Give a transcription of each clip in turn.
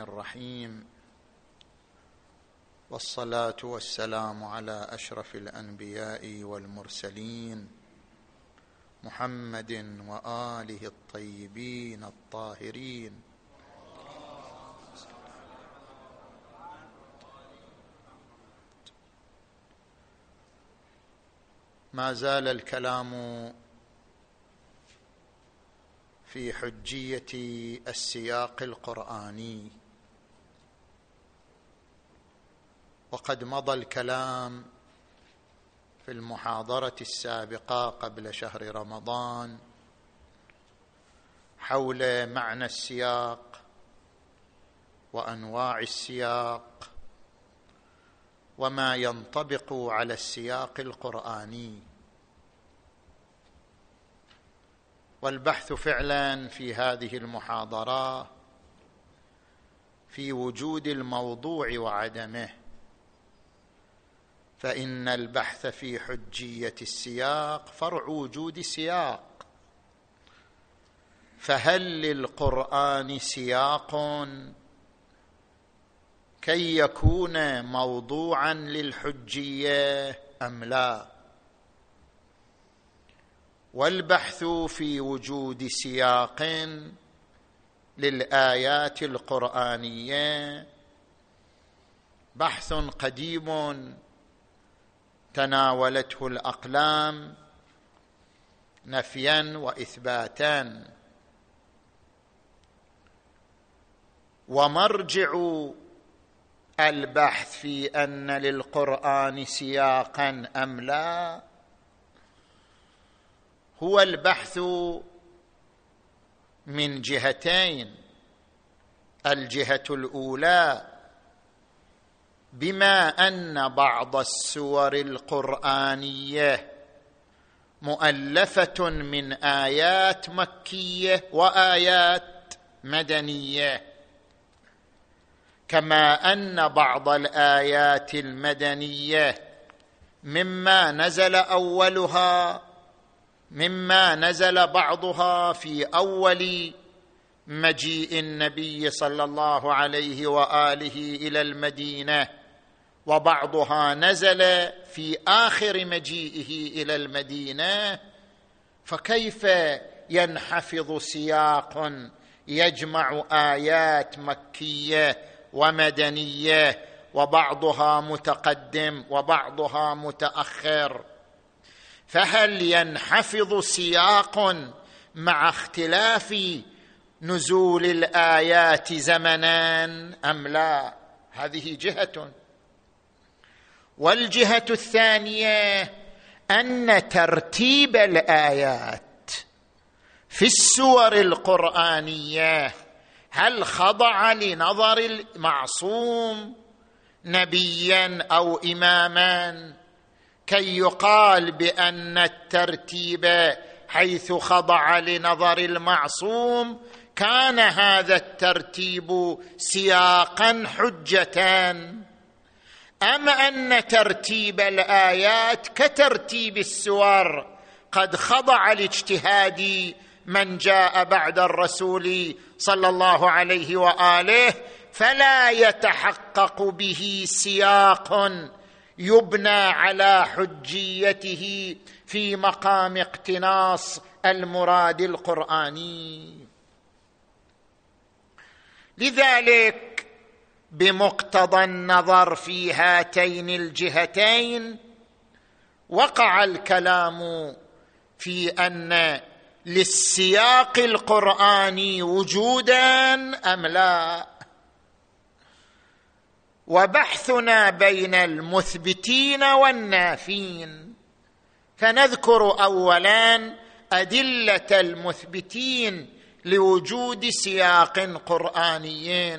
الرحيم. والصلاة والسلام على أشرف الأنبياء والمرسلين محمد وآله الطيبين الطاهرين. ما زال الكلام في حجية السياق القرآني. وقد مضى الكلام في المحاضرة السابقة قبل شهر رمضان حول معنى السياق وأنواع السياق وما ينطبق على السياق القرآني. والبحث فعلا في هذه المحاضرة في وجود الموضوع وعدمه. فإن البحث في حجية السياق فرع وجود سياق. فهل للقرآن سياق؟ كي يكون موضوعا للحجية أم لا؟ والبحث في وجود سياق للآيات القرآنية بحث قديم تناولته الأقلام نفيا واثباتا. ومرجع البحث في أن للقرآن سياقا أم لا هو البحث من جهتين الجهة الأولى بما أن بعض السور القرآنية مؤلفة من آيات مكية وآيات مدنية. كما أن بعض الآيات المدنية مما نزل أولها مما نزل بعضها في أول مجيء النبي صلى الله عليه وآله إلى المدينة. وبعضها نزل في آخر مجيئه إلى المدينة فكيف ينحفظ سياق يجمع آيات مكية ومدنية وبعضها متقدم وبعضها متأخر؟ فهل ينحفظ سياق مع اختلاف نزول الآيات زمنا أم لا؟ هذه جهة والجهة الثانية أن ترتيب الآيات في السور القرآنية هل خضع لنظر المعصوم نبيا أو اماما؟ كي يقال بأن الترتيب حيث خضع لنظر المعصوم كان هذا الترتيب سياقا حجه أم أن ترتيب الآيات كترتيب السور قد خضع لاجتهاد من جاء بعد الرسول صلى الله عليه وآله فلا يتحقق به سياق يبنى على حجيته في مقام اقتناص المراد القرآني. لذلك بمقتضى النظر في هاتين الجهتين وقع الكلام في أن للسياق القراني وجودا أم لا. وبحثنا بين المثبتين والنافين. فنذكر اولا أدلة المثبتين لوجود سياق قراني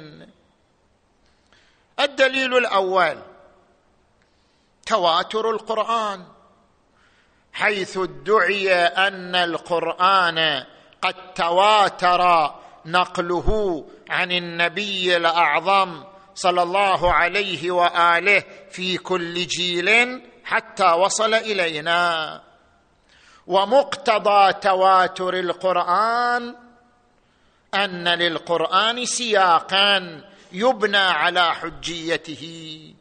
الدليل الأول تواتر القرآن حيث ادعي أن القرآن قد تواتر نقله عن النبي الأعظم صلى الله عليه وآله في كل جيل حتى وصل إلينا. ومقتضى تواتر القرآن أن للقرآن سياقا يبنى على حجيته.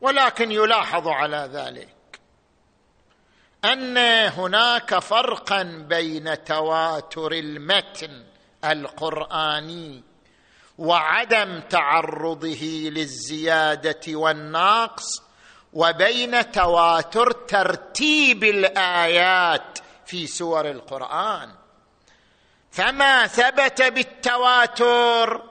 ولكن يلاحظ على ذلك أن هناك فرقا بين تواتر المتن القرآني وعدم تعرضه للزيادة والنقص وبين تواتر ترتيب الآيات في سور القرآن. فما ثبت بالتواتر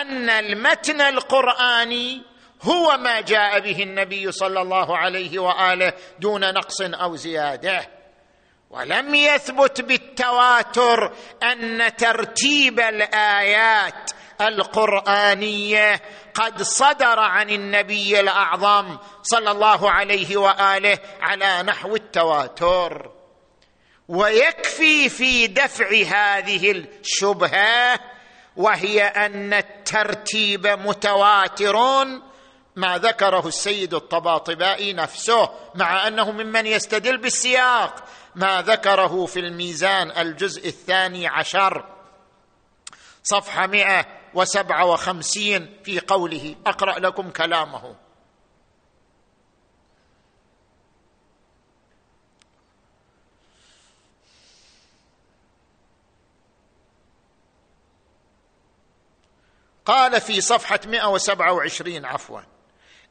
أن المتن القرآني هو ما جاء به النبي صلى الله عليه وآله دون نقص أو زيادة. ولم يثبت بالتواتر أن ترتيب الآيات القرآنية قد صدر عن النبي الأعظم صلى الله عليه وآله على نحو التواتر. ويكفي في دفع هذه الشبهة وهي أن الترتيب متواتر ما ذكره السيد الطباطبائي نفسه مع أنه ممن يستدل بالسياق. ما ذكره في الميزان الجزء الثاني عشر صفحة مئة وسبعة وخمسين في قوله أقرأ لكم كلامه. قال في صفحة 127 عفوا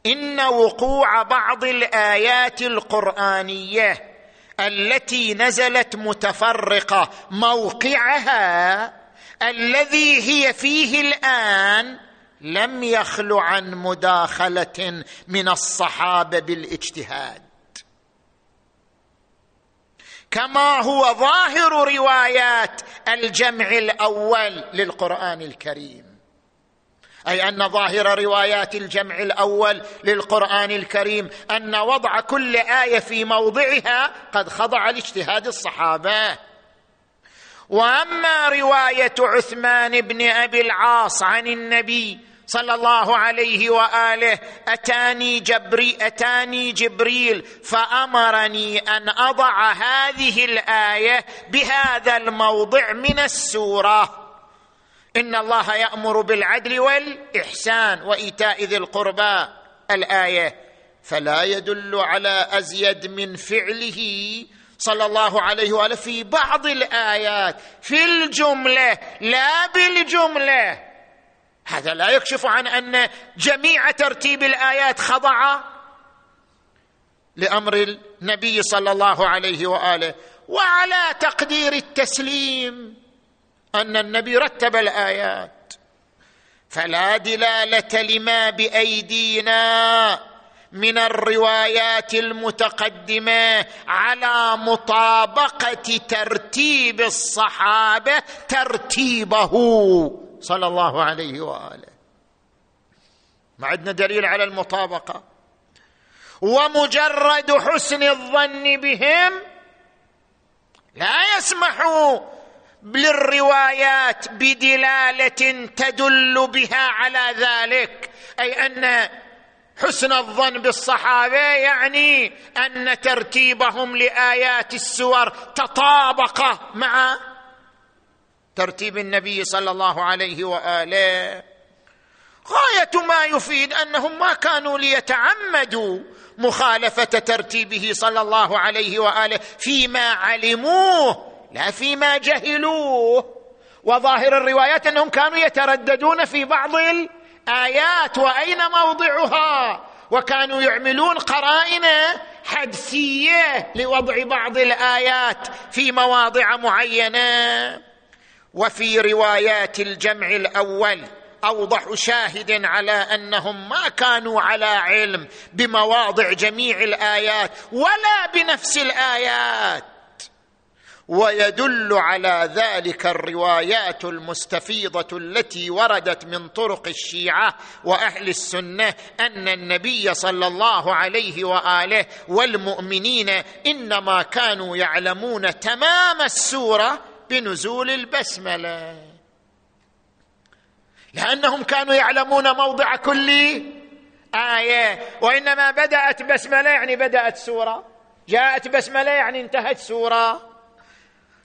إن وقوع بعض الآيات القرآنية التي نزلت متفرقة موقعها الذي هي فيه الآن لم يخل عن مداخلة من الصحابة بالاجتهاد. كما هو ظاهر روايات الجمع الأول للقرآن الكريم. أي أن ظاهر روايات الجمع الأول للقرآن الكريم أن وضع كل آية في موضعها قد خضع لاجتهاد الصحابة. وأما رواية عثمان بن أبي العاص عن النبي صلى الله عليه وآله أتاني جبري أتاني جبريل فأمرني أن أضع هذه الآية بهذا الموضع من السورة. إن الله يأمر بالعدل والإحسان وإيتاء ذي القربى. الآية فلا يدل على أزيد من فعله صلى الله عليه وآله في بعض الآيات. في الجملة لا بالجملة. هذا لا يكشف عن أن جميع ترتيب الآيات خضع لأمر النبي صلى الله عليه وآله وعلى تقدير التسليم. أن النبي رتب الآيات. فلا دلالة لما بأيدينا من الروايات المتقدمة على مطابقة ترتيب الصحابة ترتيبه. صلى الله عليه وآله. ما عندنا دليل على المطابقة. ومجرد حسن الظن بهم لا يسمح للروايات بدلالة تدل بها على ذلك. أي أن حسن الظن بالصحابة يعني أن ترتيبهم لآيات السور تطابق مع ترتيب النبي صلى الله عليه وآله. غاية ما يفيد أنهم ما كانوا ليتعمدوا مخالفة ترتيبه صلى الله عليه وآله فيما علموه. لا فيما جهلوه. وظاهر الروايات أنهم كانوا يترددون في بعض الآيات وأين موضعها. وكانوا يعملون قرائن حدسية لوضع بعض الآيات في مواضع معينة. وفي روايات الجمع الأول أوضح شاهد على أنهم ما كانوا على علم بمواضع جميع الآيات ولا بنفس الآيات. ويدل على ذلك الروايات المستفيضة التي وردت من طرق الشيعة وأهل السنة أن النبي صلى الله عليه وآله والمؤمنين إنما كانوا يعلمون تمام السورة بنزول البسملة. لأنهم كانوا يعلمون موضع كل آية وإنما بدأت بسملة يعني بدأت سورة جاءت بسملة يعني انتهت سورة.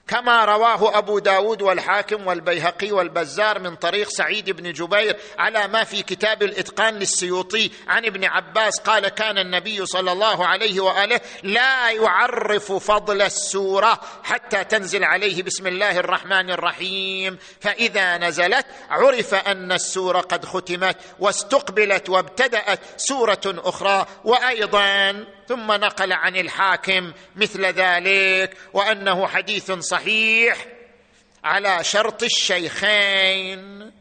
كما رواه أبو داود والحاكم والبيهقي والبزار من طريق سعيد بن جبير على ما في كتاب الإتقان للسيوطي عن ابن عباس قال كان النبي صلى الله عليه وآله لا يعرف فضل السورة حتى تنزل عليه بسم الله الرحمن الرحيم. فإذا نزلت عرف أن السورة قد ختمت واستقبلت وابتدأت سورة أخرى. وأيضا ثم نقل عن الحاكم مثل ذلك وأنه حديث صحيح على شرط الشيخين.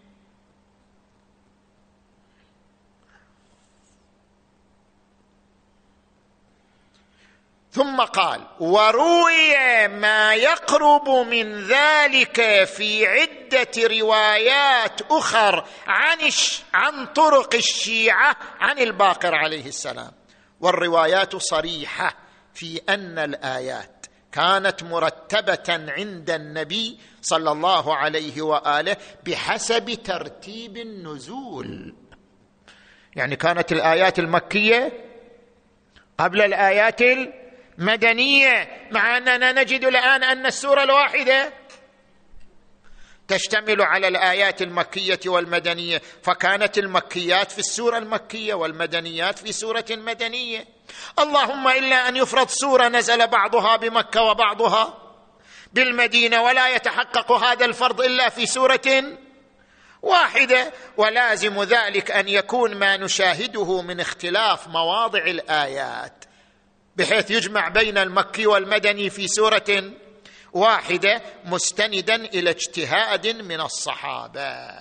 ثم قال وروي ما يقرب من ذلك في عدة روايات أخر عن عن طرق الشيعة عن الباقر عليه السلام. والروايات صريحة في أن الآيات كانت مرتبة عند النبي صلى الله عليه وآله بحسب ترتيب النزول. يعني كانت الآيات المكية قبل الآيات المدنية مع أننا نجد الآن أن السورة الواحدة تشتمل على الآيات المكية والمدنية فكانت المكيات في السورة المكية والمدنيات في سورة مدنية. اللهم إلا أن يفرض سورة نزل بعضها بمكة وبعضها بالمدينة ولا يتحقق هذا الفرض إلا في سورة واحدة. ولازم ذلك أن يكون ما نشاهده من اختلاف مواضع الآيات بحيث يجمع بين المكي والمدني في سورة واحدة مستندا إلى اجتهاد من الصحابة.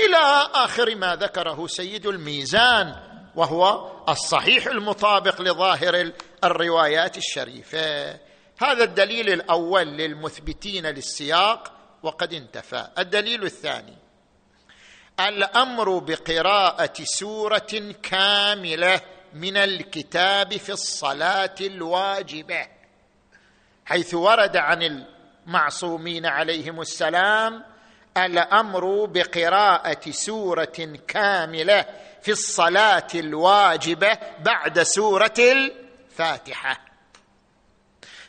إلى آخر ما ذكره سيد الميزان وهو الصحيح المطابق لظاهر الروايات الشريفة. هذا الدليل الأول للمثبتين للسياق وقد انتفى. الدليل الثاني الأمر بقراءة سورة كاملة. من الكتاب في الصلاة الواجبة حيث ورد عن المعصومين عليهم السلام الأمر بقراءة سورة كاملة في الصلاة الواجبة بعد سورة الفاتحة.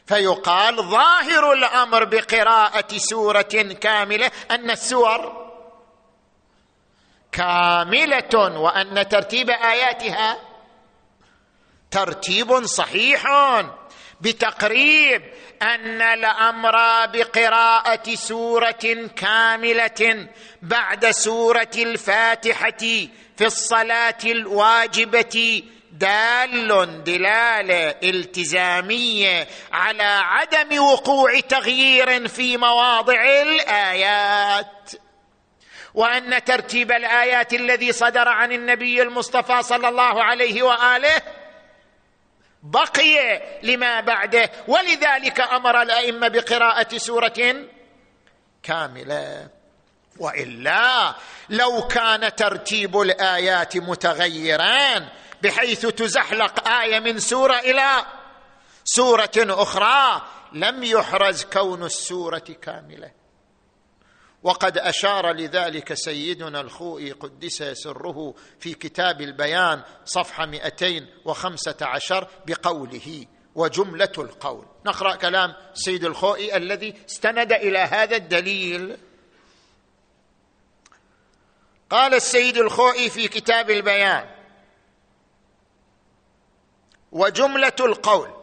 فيقال ظاهر الأمر بقراءة سورة كاملة أن السور كاملة وأن ترتيب آياتها ترتيب صحيح بتقريب أن الأمر بقراءة سورة كاملة بعد سورة الفاتحة في الصلاة الواجبة دال دلالة التزامية على عدم وقوع تغيير في مواضع الآيات. وأن ترتيب الآيات الذي صدر عن النبي المصطفى صلى الله عليه وآله بقي لما بعده. ولذلك أمر الأئمة بقراءة سورة كاملة. وإلا لو كان ترتيب الآيات متغيرا بحيث تزحلق آية من سورة إلى سورة أخرى لم يحرز كون السورة كاملة. وقد أشار لذلك سيدنا الخوئي قدس سره في كتاب البيان صفحة 215 بقوله وجملة القول. نقرأ كلام سيد الخوئي الذي استند إلى هذا الدليل. قال السيد الخوئي في كتاب البيان وجملة القول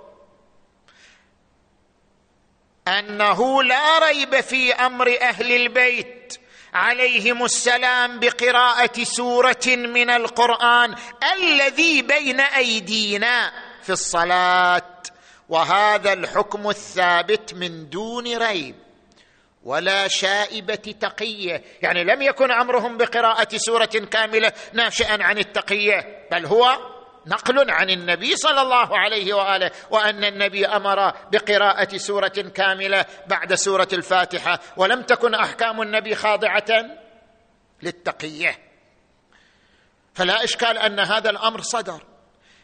أنه لا ريب في أمر أهل البيت. عليهم السلام بقراءة سورة من القرآن الذي بين أيدينا في الصلاة. وهذا الحكم الثابت من دون ريب ولا شائبة تقية. يعني لم يكن أمرهم بقراءة سورة كاملة ناشئا عن التقية بل هو نقل عن النبي صلى الله عليه وآله وأن النبي أمر بقراءة سورة كاملة بعد سورة الفاتحة ولم تكن أحكام النبي خاضعة للتقية. فلا إشكال أن هذا الأمر صدر.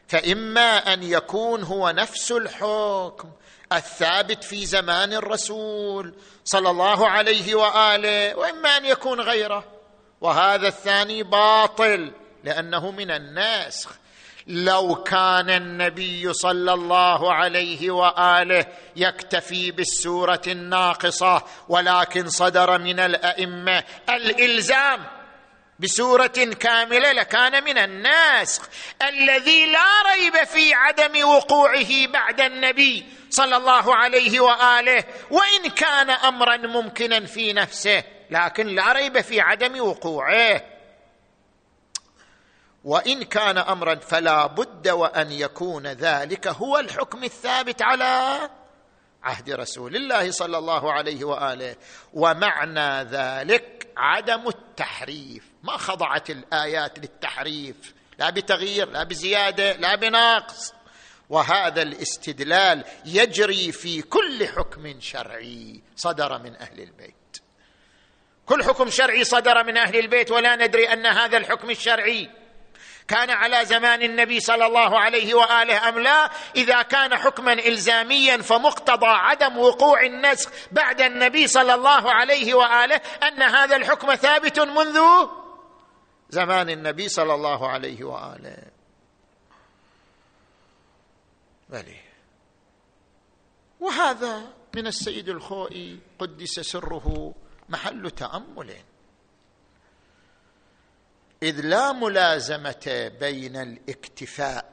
فإما أن يكون هو نفس الحكم الثابت في زمان الرسول صلى الله عليه وآله وإما أن يكون غيره. وهذا الثاني باطل لأنه من الناسخ لو كان النبي صلى الله عليه وآله يكتفي بالسورة الناقصة ولكن صدر من الأئمة الإلزام بسورة كاملة لكان من الناسخ الذي لا ريب في عدم وقوعه بعد النبي صلى الله عليه وآله وإن كان أمرا ممكنا في نفسه لكن لا ريب في عدم وقوعه. وإن كان امرا فلا بد وأن يكون ذلك هو الحكم الثابت على عهد رسول الله صلى الله عليه وآله. ومعنى ذلك عدم التحريف. ما خضعت الآيات للتحريف. لا بتغيير لا بزيادة لا بنقص وهذا الاستدلال يجري في كل حكم شرعي صدر من أهل البيت. كل حكم شرعي صدر من أهل البيت ولا ندري أن هذا الحكم الشرعي. كان على زمان النبي صلى الله عليه وآله أم لا؟ إذا كان حكما إلزاميا فمقتضى عدم وقوع النسخ بعد النبي صلى الله عليه وآله أن هذا الحكم ثابت منذ زمان النبي صلى الله عليه وآله. بلي. وهذا من السيد الخوئي قدس سره محل تأمل. إذ لا ملازمة بين الاكتفاء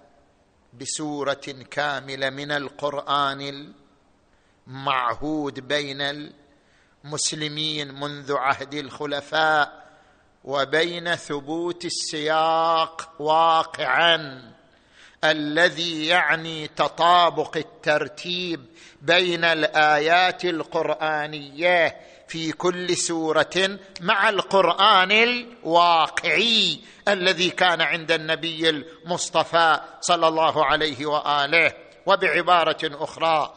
بسورة كاملة من القرآن المعهود بين المسلمين منذ عهد الخلفاء وبين ثبوت السياق واقعا الذي يعني تطابق الترتيب بين الآيات القرآنية في كل سورة مع القرآن الواقعي الذي كان عند النبي المصطفى صلى الله عليه وآله. وبعبارة أخرى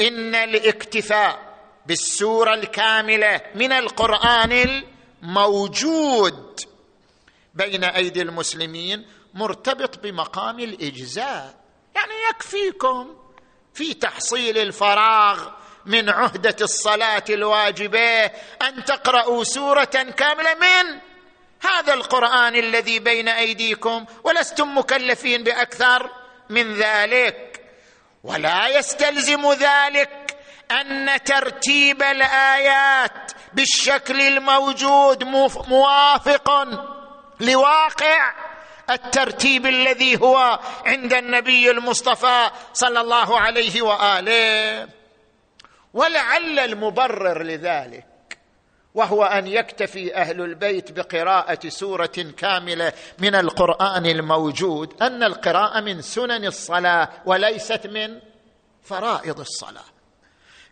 إن الاكتفاء بالسورة الكاملة من القرآن الموجود بين أيدي المسلمين مرتبط بمقام الإجزاء. يعني يكفيكم في تحصيل الفراغ من عهدة الصلاة الواجبة أن تقرأوا سورة كاملة من هذا القرآن الذي بين أيديكم ولستم مكلفين بأكثر من ذلك. ولا يستلزم ذلك أن ترتيب الآيات بالشكل الموجود موافق لواقع الترتيب الذي هو عند النبي المصطفى صلى الله عليه وآله. ولعل المبرر لذلك وهو أن يكتفي أهل البيت بقراءة سورة كاملة من القرآن الموجود أن القراءة من سنن الصلاة وليست من فرائض الصلاة.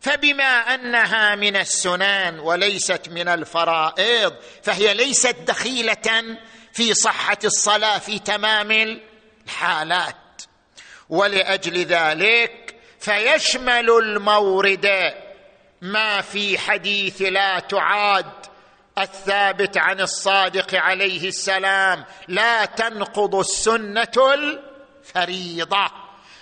فبما أنها من السنن وليست من الفرائض فهي ليست دخيلة في صحة الصلاة في تمام الحالات. ولأجل ذلك فيشمل المورد ما في حديث لا تعاد الثابت عن الصادق عليه السلام. لا تنقض السنة الفريضة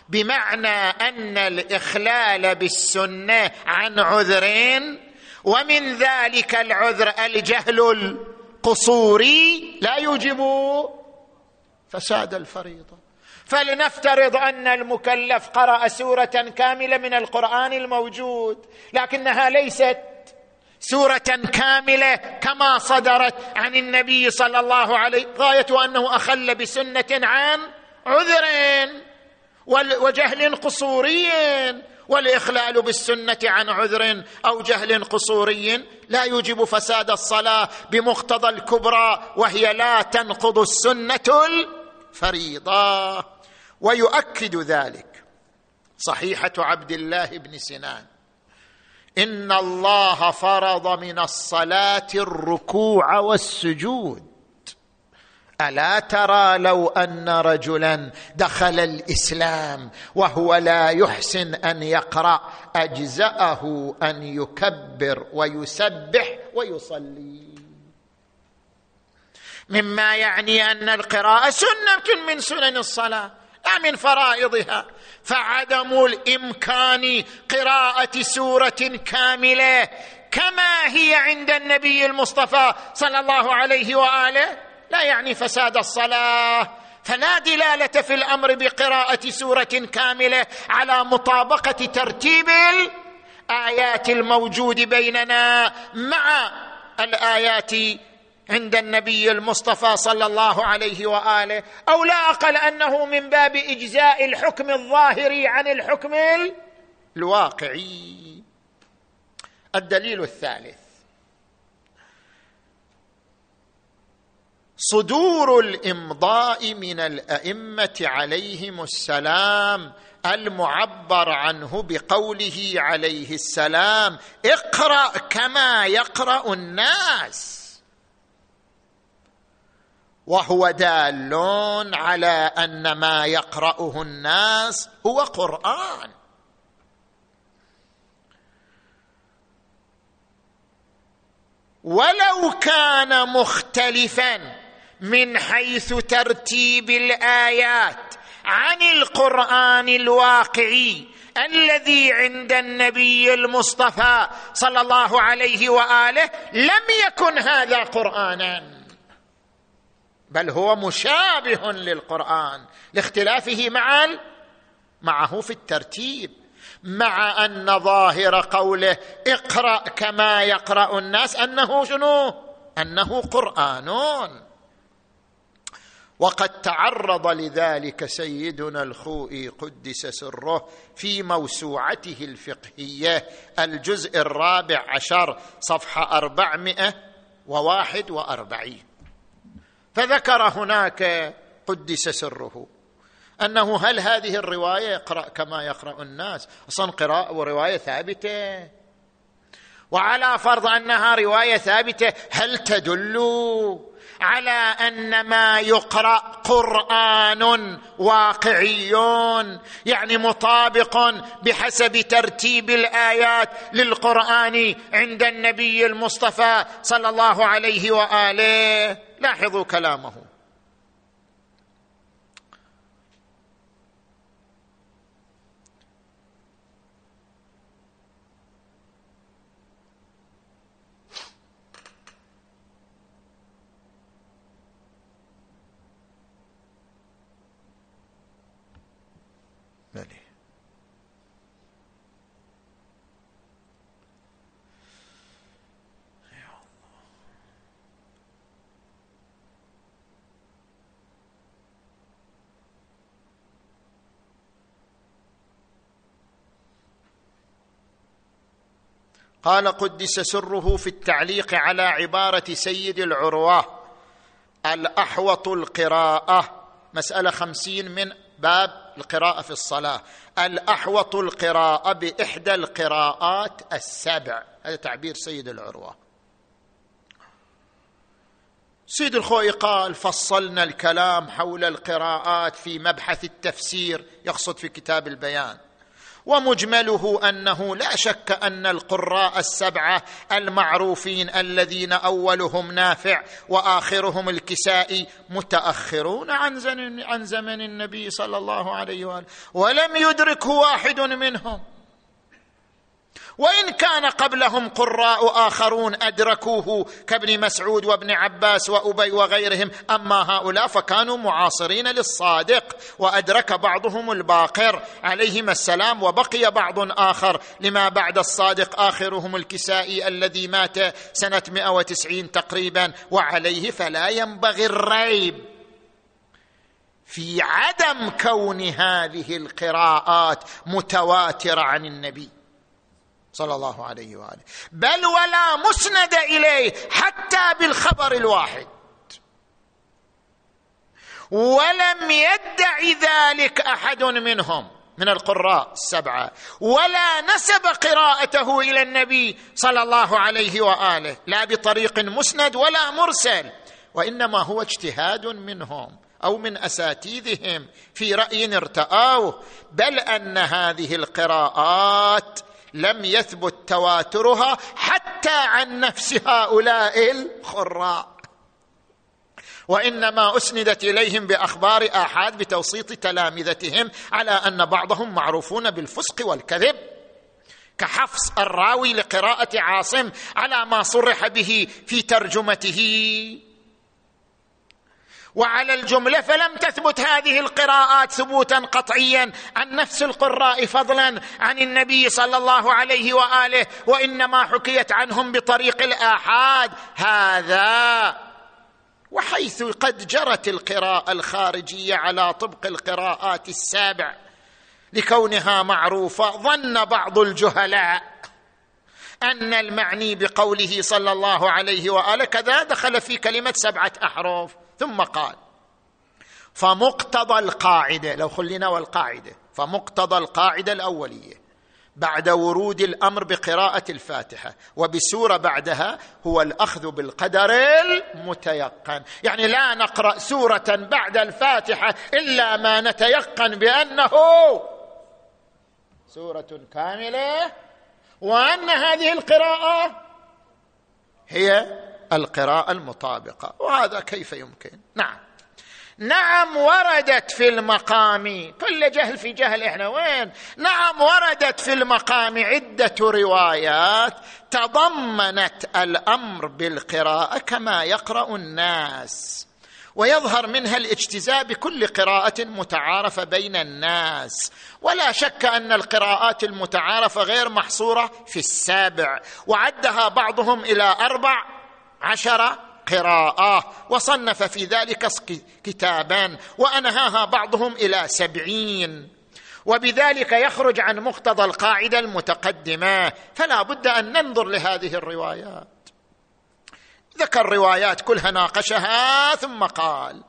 بمعنى أن الإخلال بالسنة عن عذرين ومن ذلك العذر الجهل القصوري لا يوجب فساد الفريضة. فلنفترض أن المكلف قرأ سورة كاملة من القرآن الموجود لكنها ليست سورة كاملة كما صدرت عن النبي صلى الله عليه غاية أنه أخل بسنة عن عذر وجهل قصوري والإخلال بالسنة عن عذر أو جهل قصوري لا يوجب فساد الصلاة بمقتضى الكبرى وهي لا تنقض السنة الفريضة. ويؤكد ذلك. صحيحة عبد الله بن سنان. إن الله فرض من الصلاة الركوع والسجود. ألا ترى لو أن رجلا دخل الإسلام وهو لا يحسن أن يقرأ أجزأه أن يكبر ويسبح ويصلي. مما يعني أن القراءة سنة من سنن الصلاة. لا من فرائضها. فعدم الإمكان قراءة سورة كاملة كما هي عند النبي المصطفى صلى الله عليه وآله. لا يعني فساد الصلاة. فلا دلالة في الأمر بقراءة سورة كاملة على مطابقة ترتيب الآيات الموجود بيننا مع الآيات عند النبي المصطفى صلى الله عليه وآله أو لا أقل أنه من باب إجزاء الحكم الظاهري عن الحكم الواقعي. الدليل الثالث. صدور الإمضاء من الأئمة عليهم السلام المعبر عنه بقوله عليه السلام اقرأ كما يقرأ الناس وهو دال على أن ما يقرأه الناس هو قرآن. ولو كان مختلفا من حيث ترتيب الآيات عن القرآن الواقعي الذي عند النبي المصطفى صلى الله عليه وآله لم يكن هذا قرانا. بل هو مشابه للقرآن لاختلافه مع معه في الترتيب مع أن ظاهر قوله اقرأ كما يقرأ الناس أنه شنو؟ أنه قرآن. وقد تعرض لذلك سيدنا الخوئي قدس سره في موسوعته الفقهية الجزء الرابع عشر صفحة أربعمائة وواحد وأربعين. فذكر هناك قدس سره. أنه هل هذه الرواية يقرأ كما يقرأ الناس؟ أصلا قراءة ورواية ثابتة. وعلى فرض أنها رواية ثابتة هل تدل على أن ما يقرأ قرآن واقعي يعني مطابق بحسب ترتيب الآيات للقرآن عند النبي المصطفى صلى الله عليه وآله. لاحظوا كلامه. قال قدس سره في التعليق على عبارة سيد العروة الأحوط القراءة مسألة خمسين من باب القراءة في الصلاة الأحوط القراءة بإحدى القراءات السبع هذا تعبير سيد العروة. سيد الخوي قال فصلنا الكلام حول القراءات في مبحث التفسير يقصد في كتاب البيان. ومجمله أنه لا شك أن القراء السبعة المعروفين الذين أولهم نافع وآخرهم الكسائي متأخرون عن زمن عن زمن النبي صلى الله عليه وآله ولم يدركه واحد منهم. وإن كان قبلهم قراء آخرون أدركوه كابن مسعود وابن عباس وأبي وغيرهم أما هؤلاء فكانوا معاصرين للصادق وأدرك بعضهم الباقر. عليهما السلام وبقي بعض آخر. لما بعد الصادق آخرهم الكسائي الذي مات سنة 190 تقريبا وعليه فلا ينبغي الريب في عدم كون هذه القراءات متواترة عن النبي. صلى الله عليه وآله. بل ولا مسند إليه حتى بالخبر الواحد. ولم يدع ذلك أحد منهم من القراء السبعة. ولا نسب قراءته إلى النبي صلى الله عليه وآله. لا بطريق مسند ولا مرسل. وإنما هو اجتهاد منهم أو من أساتيذهم في رأي ارتآوه. بل أن هذه القراءات لم يثبت تواترها حتى عن نفس هؤلاء الخراء. وإنما أسندت إليهم بأخبار آحاد بتوسيط تلامذتهم على أن بعضهم معروفون بالفسق والكذب كحفص الراوي لقراءة عاصم على ما صرح به في ترجمته. وعلى الجملة فلم تثبت هذه القراءات ثبوتا قطعيا. عن نفس القراء فضلا عن النبي صلى الله عليه وآله وإنما حكيت عنهم بطريق الآحاد. هذا وحيث قد جرت القراءة الخارجية على طبق القراءات السابع لكونها معروفة ظن بعض الجهلاء أن المعني بقوله صلى الله عليه وآله كذا دخل في كلمة سبعة أحرف. ثم قال فمقتضى القاعدة لو خلينا والقاعدة فمقتضى القاعدة الأولية بعد ورود الأمر بقراءة الفاتحة وبسورة بعدها هو الأخذ بالقدر المتيقن. يعني لا نقرأ سورة بعد الفاتحة إلا ما نتيقن بأنه سورة كاملة وأن هذه القراءة هي القراءة المطابقة وهذا كيف يمكن؟ نعم. نعم وردت في المقام كل جهل في جهل إحنا وين؟ نعم وردت في المقام عدة روايات تضمنت الأمر بالقراءة كما يقرأ الناس ويظهر منها الاجتزاء بكل قراءة متعارفة بين الناس. ولا شك أن القراءات المتعارفة غير محصورة في السابع وعدها بعضهم إلى أربع عشر قراءة وصنف في ذلك كتابا وأنهاها بعضهم إلى سبعين. وبذلك يخرج عن مقتضى القاعدة المتقدمة. فلا بد أن ننظر لهذه الروايات. ذكر روايات كلها ناقشها ثم قال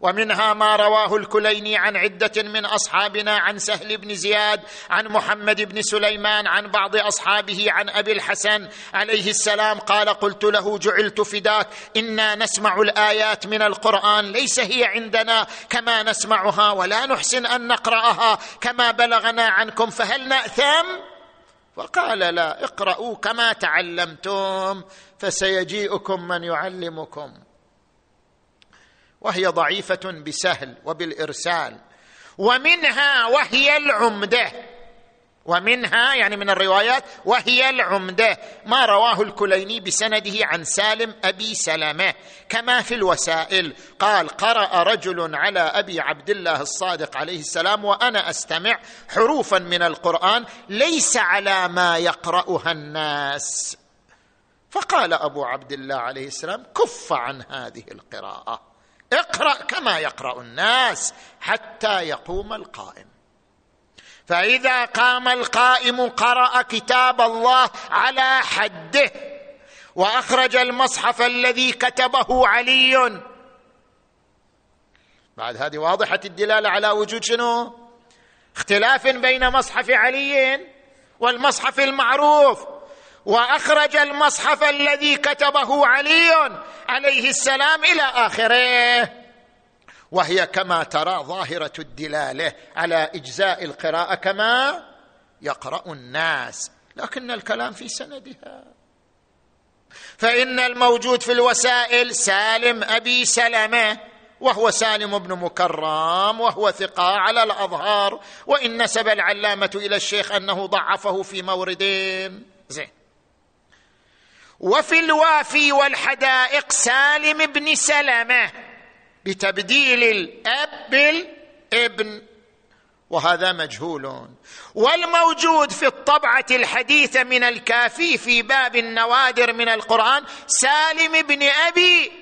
ومنها ما رواه الكليني عن عدة من أصحابنا عن سهل بن زياد عن محمد بن سليمان عن بعض أصحابه عن أبي الحسن عليه السلام قال قلت له جعلت فداك إنا نسمع الآيات من القرآن ليس هي عندنا كما نسمعها ولا نحسن أن نقرأها كما بلغنا عنكم فهل نأثم؟ فقال لا اقرأوا كما تعلمتم فسيجيئكم من يعلمكم. وهي ضعيفة بسهل وبالإرسال. ومنها وهي العمدة. ومنها يعني من الروايات وهي العمدة. ما رواه الكليني بسنده عن سالم أبي سلمة كما في الوسائل. قال قرأ رجل على أبي عبد الله الصادق عليه السلام وأنا أستمع حروفا من القرآن ليس على ما يقرأها الناس. فقال أبو عبد الله عليه السلام كف عن هذه القراءة. اقرأ كما يقرأ الناس حتى يقوم القائم. فإذا قام القائم قرأ كتاب الله على حده وأخرج المصحف الذي كتبه علي. بعد هذه واضحة الدلالة على وجود شنو؟ اختلاف بين مصحف علي والمصحف المعروف. وأخرج المصحف الذي كتبه علي عليه السلام إلى آخره. وهي كما ترى ظاهرة الدلالة على إجزاء القراءة كما يقرأ الناس لكن الكلام في سندها. فإن الموجود في الوسائل سالم أبي سلمة وهو سالم بن مكرم وهو ثقة على الأظهار وإن نسب العلامة إلى الشيخ أنه ضعفه في موردين. زين. وفي الوافي والحدائق سالم بن سلمة بتبديل الأب بالابن. وهذا مجهول والموجود في الطبعة الحديثه من الكافي في باب النوادر من القرآن سالم بن أبي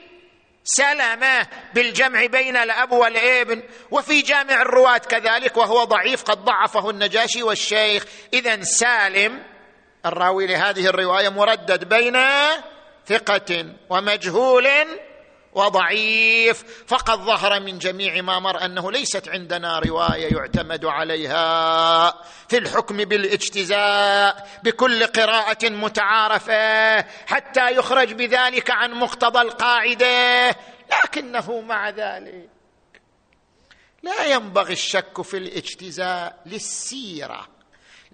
سلمة بالجمع بين الأب والابن. وفي جامع الرواة كذلك وهو ضعيف قد ضعفه النجاشي والشيخ. اذا سالم الراوي لهذه الرواية مردد بين ثقة ومجهول وضعيف فقد ظهر من جميع ما مر أنه ليست عندنا رواية يعتمد عليها في الحكم بالاجتزاء بكل قراءة متعارفة حتى يخرج بذلك عن مقتضى القاعدة لكنه مع ذلك لا ينبغي الشك في الاجتزاء للسيرة.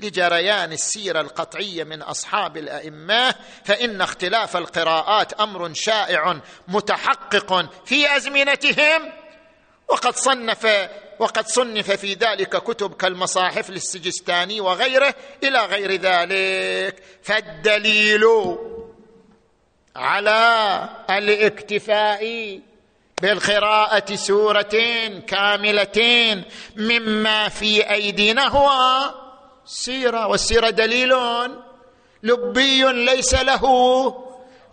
لجريان السيرة القطعية من أصحاب الأئمة فإن اختلاف القراءات أمر شائع متحقق في أزمنتهم. وقد صنف وقد صنف في ذلك كتب كالمصاحف للسجستاني وغيره إلى غير ذلك. فالدليل على الاكتفاء بالقراءة سورتين كاملتين مما في أيدينا هو سيرة والسيرة دليل لبي ليس له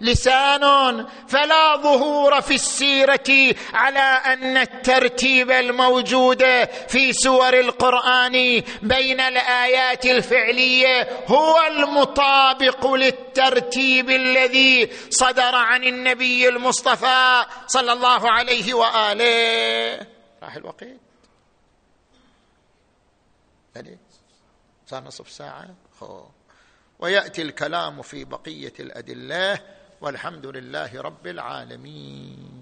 لسان فلا ظهور في السيرة على أن الترتيب الموجود في سور القرآن بين الآيات الفعلية هو المطابق للترتيب الذي صدر عن النبي المصطفى صلى الله عليه وآله. راح الوقت صار نصف ساعة. خو. ويأتي الكلام في بقية الأدلة. والحمد لله رب العالمين.